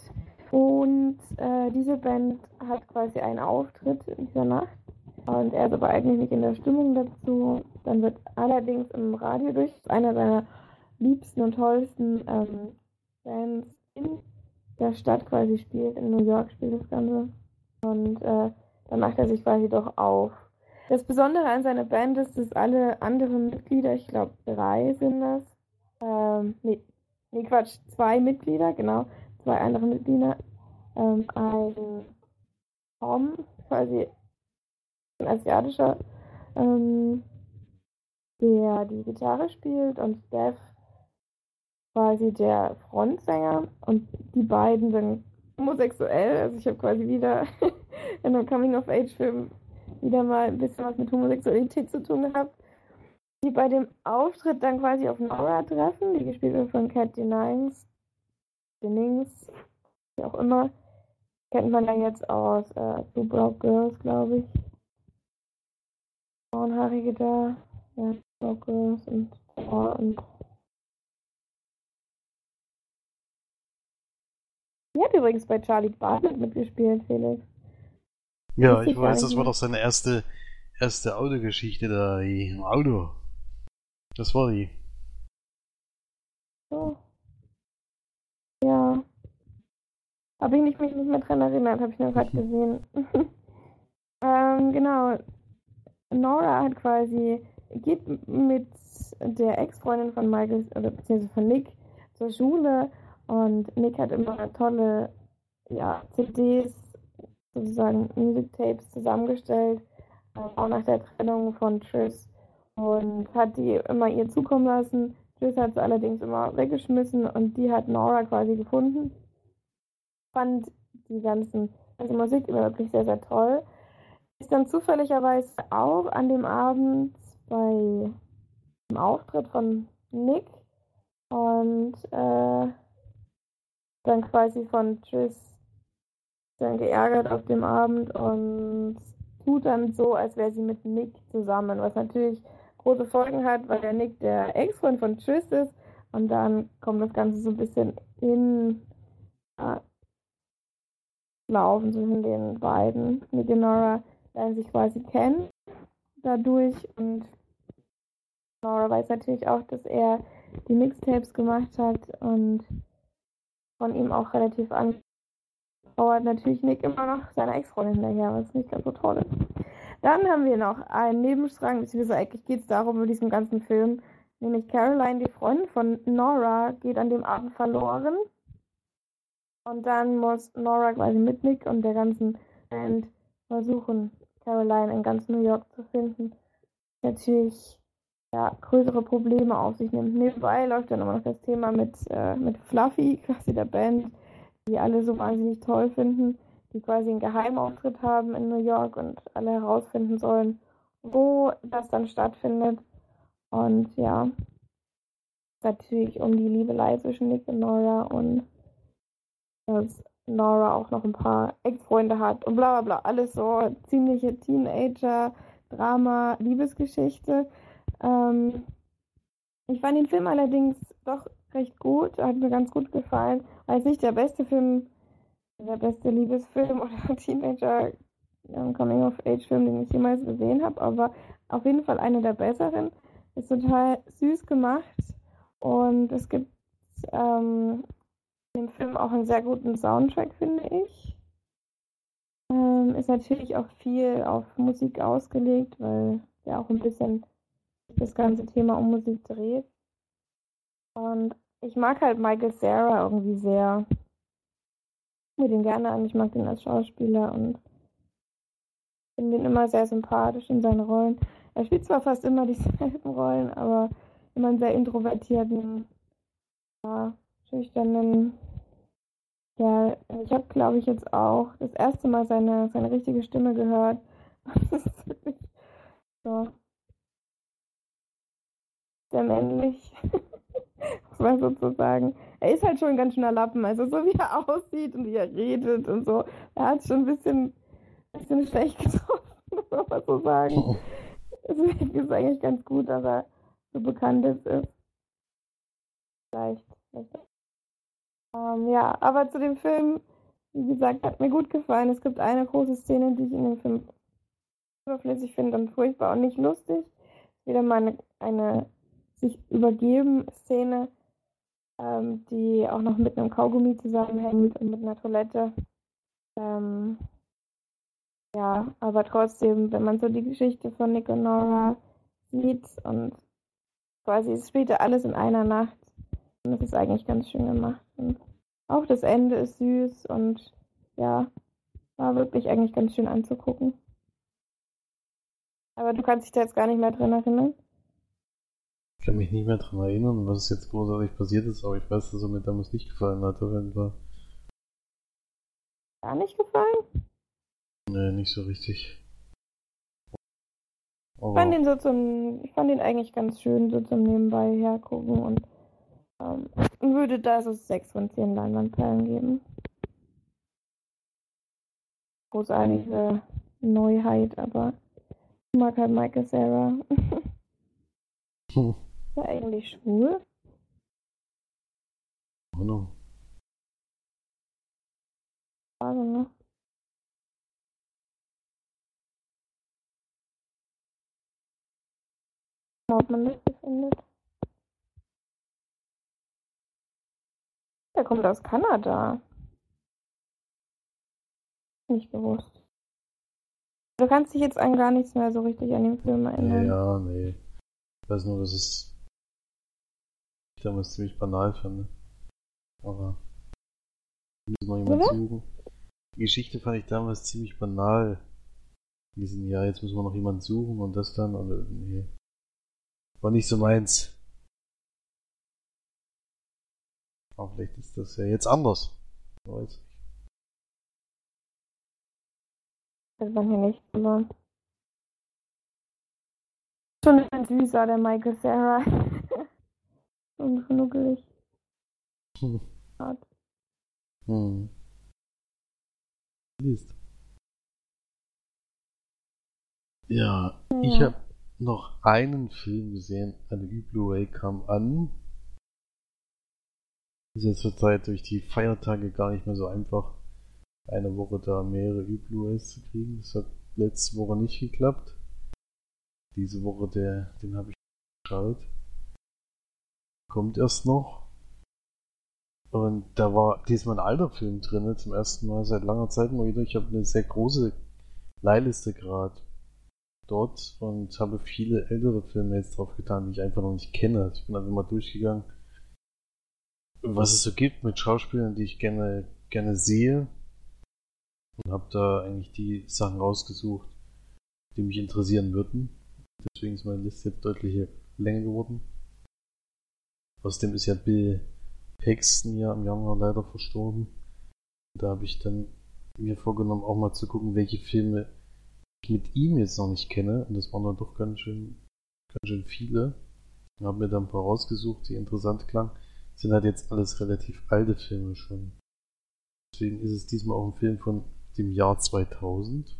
Und äh, diese Band hat quasi einen Auftritt in dieser Nacht. Und er ist aber eigentlich nicht in der Stimmung dazu. Dann wird allerdings im Radio durch einer seiner liebsten und tollsten ähm, Bands in der Stadt quasi spielt. In New York spielt das Ganze. Und äh, dann macht er sich quasi doch auf. Das Besondere an seiner Band ist, dass alle anderen Mitglieder, ich glaube drei sind das, ähm, nee, nee, Quatsch, zwei Mitglieder, genau, zwei andere Mitglieder, ähm, ein Tom, quasi ein asiatischer, ähm, der die Gitarre spielt und Steph quasi der Frontsänger und die beiden sind homosexuell, also ich habe quasi wieder in einem Coming-of-Age-Film wieder mal ein bisschen was mit Homosexualität zu tun gehabt die bei dem Auftritt dann quasi auf Nora treffen, die gespielt wird von Cat Dennings, Dennings, wie auch immer. Kennt man ja jetzt aus äh, Two Broke Girls, glaube ich. Braunhaarige da, ja, Broke Girls und, oh, und Die hat übrigens bei Charlie Bartlett mitgespielt, Felix. Ja, ich weiß, das war doch seine erste, erste Autogeschichte da, im Auto. Das war die. So. Ja. Habe ich nicht, mich nicht mehr dran erinnert, habe ich nur gerade gesehen. ähm, genau. Nora hat quasi, geht mit der Ex-Freundin von Michael, oder beziehungsweise von Nick, zur Schule und Nick hat immer tolle ja, CDs, sozusagen Music Tapes zusammengestellt, auch nach der Trennung von Triss und hat die immer ihr zukommen lassen. Tschüss hat sie allerdings immer weggeschmissen und die hat Nora quasi gefunden. Fand die ganzen, ganze Musik immer wirklich sehr, sehr toll. Ist dann zufälligerweise auch an dem Abend bei dem Auftritt von Nick und äh, dann quasi von Tschüss dann geärgert auf dem Abend und tut dann so, als wäre sie mit Nick zusammen, was natürlich große Folgen hat, weil der Nick der Ex-Freund von Tschüss ist. Und dann kommt das Ganze so ein bisschen in äh, Laufen zwischen den beiden. Nick und Nora lernen sich quasi kennen dadurch. Und Nora weiß natürlich auch, dass er die Mixtapes gemacht hat und von ihm auch relativ angehauert natürlich Nick immer noch seiner Ex-Freundin hinterher, was nicht ganz so toll ist. Dann haben wir noch einen Nebenstrang, beziehungsweise eigentlich geht es darum in diesem ganzen Film, nämlich Caroline, die Freundin von Nora, geht an dem Abend verloren. Und dann muss Nora quasi mit Nick und der ganzen Band versuchen, Caroline in ganz New York zu finden. Natürlich ja, größere Probleme auf sich nimmt. Nebenbei läuft dann immer noch das Thema mit, äh, mit Fluffy, quasi der Band, die alle so wahnsinnig toll finden die quasi einen Geheimauftritt haben in New York und alle herausfinden sollen, wo das dann stattfindet. Und ja, natürlich um die Liebelei zwischen Nick und Nora und dass Nora auch noch ein paar Ex-Freunde hat und bla bla bla. Alles so ziemliche Teenager-Drama, Liebesgeschichte. Ähm, ich fand den Film allerdings doch recht gut, hat mir ganz gut gefallen. War jetzt nicht der beste Film der beste Liebesfilm oder Teenager Coming-of-Age-Film, den ich jemals gesehen habe, aber auf jeden Fall einer der besseren. Ist total süß gemacht und es gibt ähm, im Film auch einen sehr guten Soundtrack, finde ich. Ähm, ist natürlich auch viel auf Musik ausgelegt, weil ja auch ein bisschen das ganze Thema um Musik dreht. Und ich mag halt Michael Sarah irgendwie sehr mir den gerne an. Ich mag den als Schauspieler und finde ihn immer sehr sympathisch in seinen Rollen. Er spielt zwar fast immer dieselben Rollen, aber immer einen sehr introvertierten, ja, schüchternen ja, ich habe, glaube ich, jetzt auch das erste Mal seine, seine richtige Stimme gehört. So sehr männlich. muss man sozusagen. Er ist halt schon ein ganz schöner Lappen, also so wie er aussieht und wie er redet und so. Er hat schon ein bisschen, bisschen schlecht getroffen, muss man so sagen. Deswegen ist eigentlich ganz gut, dass er so bekannt ist. Vielleicht. vielleicht. Ähm, ja, aber zu dem Film, wie gesagt, hat mir gut gefallen. Es gibt eine große Szene, die ich in dem Film überflüssig finde und furchtbar und nicht lustig. Wieder mal eine, eine sich übergeben Szene, ähm, die auch noch mit einem Kaugummi zusammenhängt und mit einer Toilette. Ähm, ja, aber trotzdem, wenn man so die Geschichte von Nick und Nora sieht und quasi es spielt alles in einer Nacht und das ist eigentlich ganz schön gemacht. Und auch das Ende ist süß und ja, war wirklich eigentlich ganz schön anzugucken. Aber du kannst dich da jetzt gar nicht mehr dran erinnern. Ich kann mich nicht mehr dran erinnern, was jetzt großartig passiert ist, aber ich weiß, dass er mir damals nicht gefallen hat, auf jeden Fall. Gar nicht gefallen? Nee, nicht so richtig. Aber ich fand ihn so zum, ich fand ihn eigentlich ganz schön so zum Nebenbei hergucken und ähm, würde da so 6 von 10 Leinwandperlen geben. Großartige Neuheit, aber ich mag halt Michael Sarah. Hm. Ist er eigentlich schwul? Ahnung. Frage, ne? Ob man das findet. Der kommt aus Kanada. Nicht gewusst. Du kannst dich jetzt an gar nichts mehr so richtig an den Film erinnern. Ja, nee. Ich weiß nur, dass es ich damals ziemlich banal fand. Aber müssen noch jemand suchen. Die Geschichte fand ich damals ziemlich banal. In diesem Jahr, jetzt müssen wir noch jemanden suchen und das dann und nee. War nicht so meins. Aber vielleicht ist das ja jetzt anders. Wer Weiß nicht. Das war hier nicht, aber. Schon ein süßer, der Michael Sarah. Und schnuckelig. Hm. Hart. Hm. Liest. Ja, ich Ja. habe noch einen Film gesehen. Eine Blu-ray kam an. Ist jetzt zur Zeit durch die Feiertage gar nicht mehr so einfach, eine Woche da mehrere Blu-rays zu kriegen. Das hat letzte Woche nicht geklappt. Diese Woche, der, den habe ich geschaut. Kommt erst noch. Und da war diesmal ein alter Film drin, zum ersten Mal seit langer Zeit mal wieder. Ich habe eine sehr große Leihliste gerade dort und habe viele ältere Filme jetzt drauf getan, die ich einfach noch nicht kenne. Ich bin einfach mal durchgegangen, was es so gibt mit Schauspielern, die ich gerne, gerne sehe. Und habe da eigentlich die Sachen rausgesucht, die mich interessieren würden. Deswegen ist meine Liste jetzt deutlich länger geworden. Außerdem ist ja Bill Paxton ja im Januar leider verstorben. Da habe ich dann mir vorgenommen, auch mal zu gucken, welche Filme ich mit ihm jetzt noch nicht kenne. Und das waren dann doch ganz schön, ganz schön viele. Habe mir dann ein paar rausgesucht, die interessant klangen. Sind halt jetzt alles relativ alte Filme schon. Deswegen ist es diesmal auch ein Film von dem Jahr 2000.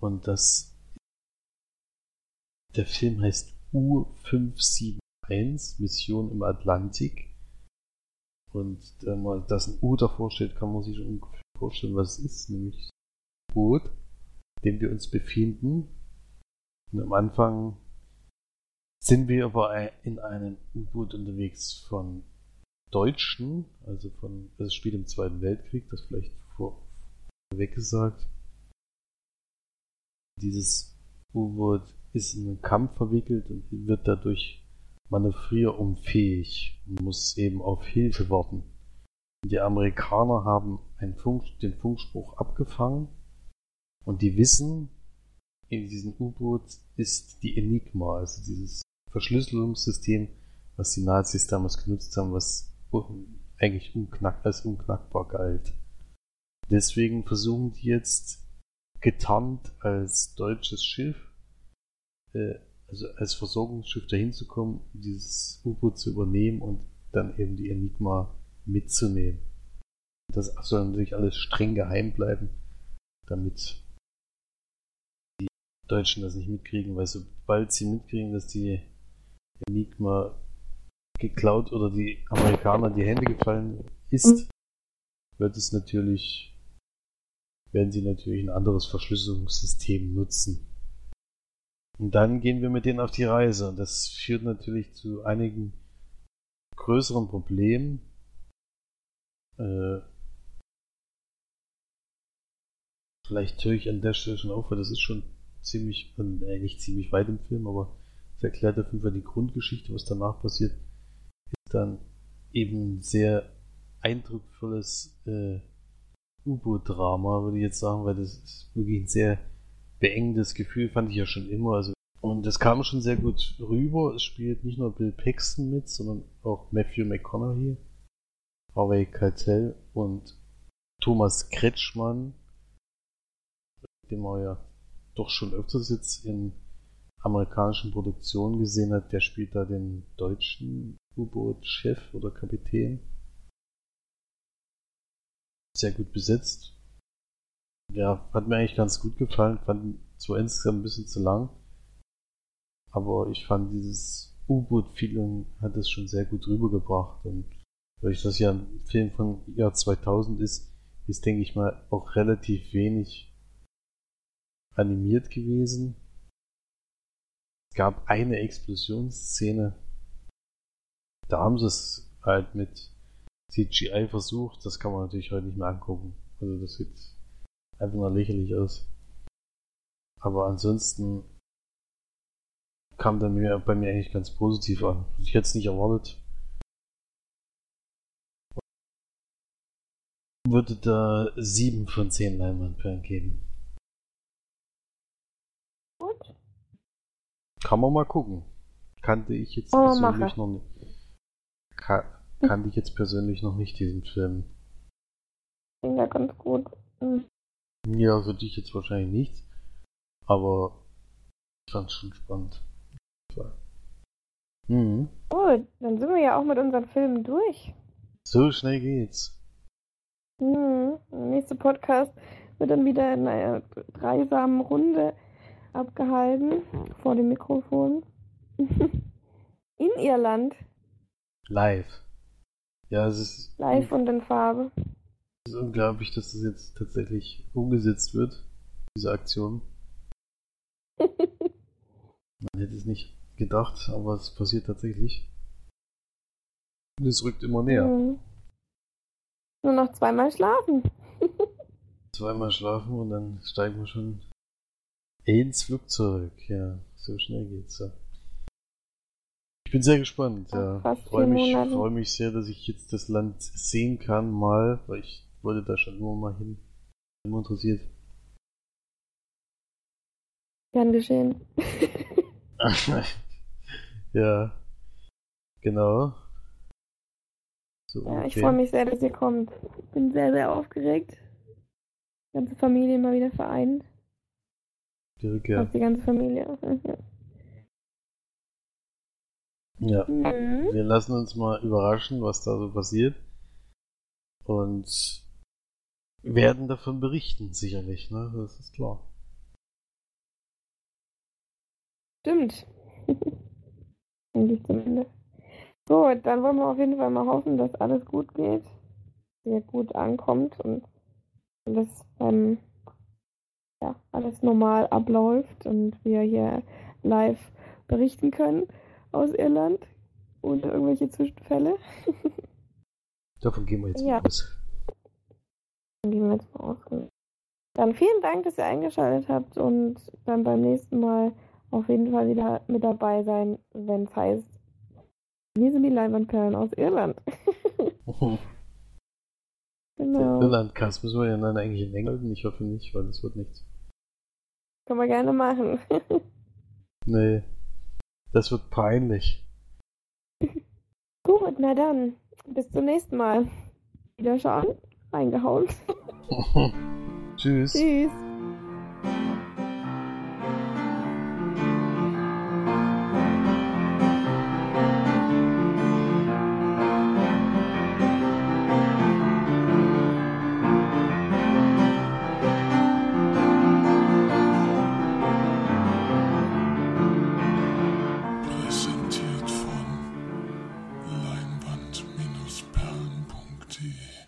Und das. Der Film heißt U571 Mission im Atlantik. Und wenn man das ein U davor steht, kann man sich schon ungefähr vorstellen, was es ist, nämlich das Boot, in dem wir uns befinden. Und am Anfang sind wir aber in einem U-Boot unterwegs von Deutschen, also von, das spielt im Zweiten Weltkrieg, das vielleicht vorweg gesagt. Dieses U-Boot ist in einen Kampf verwickelt und wird dadurch manövrierunfähig und muss eben auf Hilfe warten. Die Amerikaner haben Funk, den Funkspruch abgefangen und die wissen, in diesem U-Boot ist die Enigma, also dieses Verschlüsselungssystem, was die Nazis damals genutzt haben, was eigentlich unknack, als unknackbar galt. Deswegen versuchen die jetzt getarnt als deutsches Schiff, äh, also als Versorgungsschiff dahin zu kommen, dieses U-Boot zu übernehmen und dann eben die Enigma mitzunehmen. Das soll natürlich alles streng geheim bleiben, damit die Deutschen das nicht mitkriegen, weil sobald sie mitkriegen, dass die Enigma geklaut oder die Amerikaner in die Hände gefallen ist, wird es natürlich, werden sie natürlich ein anderes Verschlüsselungssystem nutzen. Und dann gehen wir mit denen auf die Reise. Und das führt natürlich zu einigen größeren Problemen. Äh, vielleicht höre ich an der Stelle schon auf, weil das ist schon ziemlich, äh, nicht ziemlich weit im Film, aber es erklärt auf jeden Fall die Grundgeschichte, was danach passiert, ist dann eben sehr eindrucksvolles äh, U-Boot-Drama, würde ich jetzt sagen, weil das ist wirklich ein sehr beengendes Gefühl, fand ich ja schon immer. Also, und das kam schon sehr gut rüber. Es spielt nicht nur Bill Paxton mit, sondern auch Matthew McConaughey, Harvey Keitel und Thomas Kretschmann, den man ja doch schon öfters jetzt in amerikanischen Produktionen gesehen hat. Der spielt da den deutschen U-Boot-Chef oder Kapitän. Sehr gut besetzt. Ja, hat mir eigentlich ganz gut gefallen. Fand zwar insgesamt ein bisschen zu lang, aber ich fand dieses U-Boot-Feeling hat es schon sehr gut rübergebracht und weil ich das ja ein Film von Jahr 2000 ist, ist denke ich mal auch relativ wenig animiert gewesen. Es gab eine Explosionsszene, da haben sie es halt mit CGI versucht, das kann man natürlich heute nicht mehr angucken. Also das sieht einfach nur lächerlich aus. Aber ansonsten kam dann mir, bei mir eigentlich ganz positiv an. Ich hätte es nicht erwartet. Würde da 7 von 10 Leinwandperlen geben. Gut. Kann man mal gucken. Kannte ich jetzt Oh, persönlich mache. noch nicht. Ka kannte ich jetzt persönlich noch nicht diesen Film. Klingt ja ganz gut. Hm. Ja, für dich jetzt wahrscheinlich nicht. Aber ich fand's schon spannend. Mhm. Gut, dann sind wir ja auch mit unseren Filmen durch. So schnell geht's. Hm. Der nächste Podcast wird dann wieder in einer dreisamen Runde abgehalten vor dem Mikrofon. In Irland, Live. Ja, es ist, live und in Farbe. Es ist unglaublich, dass das jetzt tatsächlich umgesetzt wird, diese Aktion. Man hätte es nicht gedacht, aber es passiert tatsächlich. Und es rückt immer näher. Hm. Nur noch zweimal schlafen. Zweimal schlafen und dann steigen wir schon ins Flugzeug. Ja, so schnell geht's ja. Ich bin sehr gespannt, ja. Freue mich, freue mich sehr, dass ich jetzt das Land sehen kann, mal, weil ich wollte da schon immer mal hin. Immer interessiert. Gern geschehen. ja. Genau. So Ja, ich freue mich sehr, dass ihr kommt. Bin sehr, sehr aufgeregt. Die ganze Familie mal wieder vereint. Die Rückkehr. Fast die ganze Familie. Ja. Mhm. Wir lassen uns mal überraschen, was da so passiert. Und werden davon berichten, sicherlich, ne? Das ist klar. Stimmt. Denke ich zumindest. Gut, dann wollen wir auf jeden Fall mal hoffen, dass alles gut geht. Sehr gut ankommt und alles beim ja, alles normal abläuft und wir hier live berichten können aus Irland ohne irgendwelche Zwischenfälle. Davon gehen wir jetzt Ja. aus. Dann gehen wir jetzt mal aus. Dann vielen Dank, dass ihr eingeschaltet habt und dann beim nächsten Mal auf jeden Fall wieder mit dabei sein, wenn es heißt, wir sind die Leinwandperlen aus Irland. genau. Irland-Cast müssen wir ja dann eigentlich in halten? Ich hoffe nicht, weil das wird nichts. Können wir gerne machen. Nee. Das wird peinlich. Gut, na dann. Bis zum nächsten Mal. Wiederschauen. Reingehauen. Tschüss. Tschüss.